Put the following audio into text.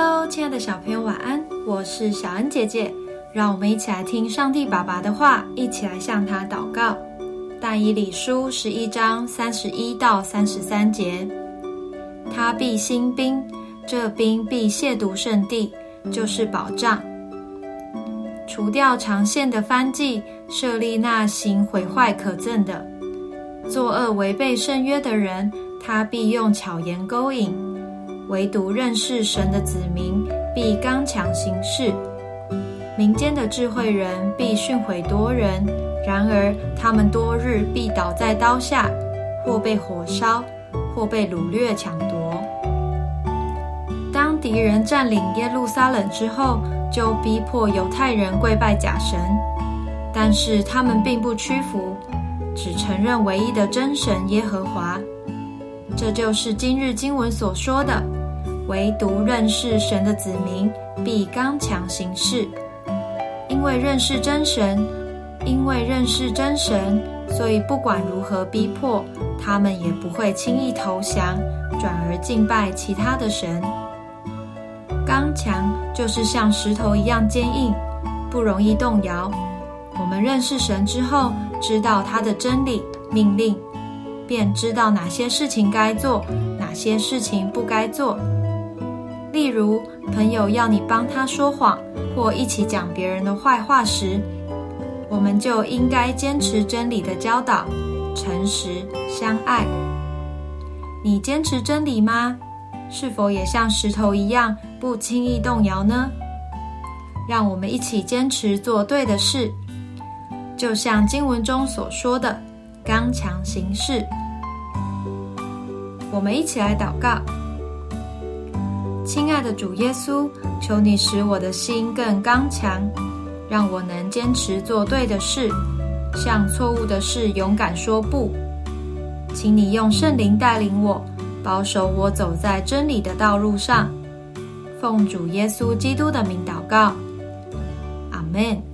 Hello，亲爱的小朋友，晚安！我是小恩姐姐，让我们一起来听上帝爸爸的话，一起来向他祷告。但以理书十一章三十一到三十三节，他必兴兵，这兵必亵渎圣地，就是保障，除掉长线的番计，设立那行毁坏可憎的、作恶违背圣约的人，他必用巧言勾引。唯独认识神的子民必刚强行事，民间的智慧人必训诲多人。然而他们多日必倒在刀下，或被火烧，或被掳掠抢夺。当敌人占领耶路撒冷之后，就逼迫犹太人跪拜假神，但是他们并不屈服，只承认唯一的真神耶和华。这就是今日经文所说的。唯独认识神的子民必刚强行事，因为认识真神，因为认识真神，所以不管如何逼迫，他们也不会轻易投降，转而敬拜其他的神。刚强就是像石头一样坚硬，不容易动摇。我们认识神之后，知道他的真理命令，便知道哪些事情该做，哪些事情不该做。例如，朋友要你帮他说谎，或一起讲别人的坏话时，我们就应该坚持真理的教导，诚实相爱。你坚持真理吗？是否也像石头一样不轻易动摇呢？让我们一起坚持做对的事，就像经文中所说的，刚强行事。我们一起来祷告。亲爱的主耶稣，求你使我的心更刚强，让我能坚持做对的事，向错误的事勇敢说不。请你用圣灵带领我，保守我走在真理的道路上。奉主耶稣基督的名祷告，阿门。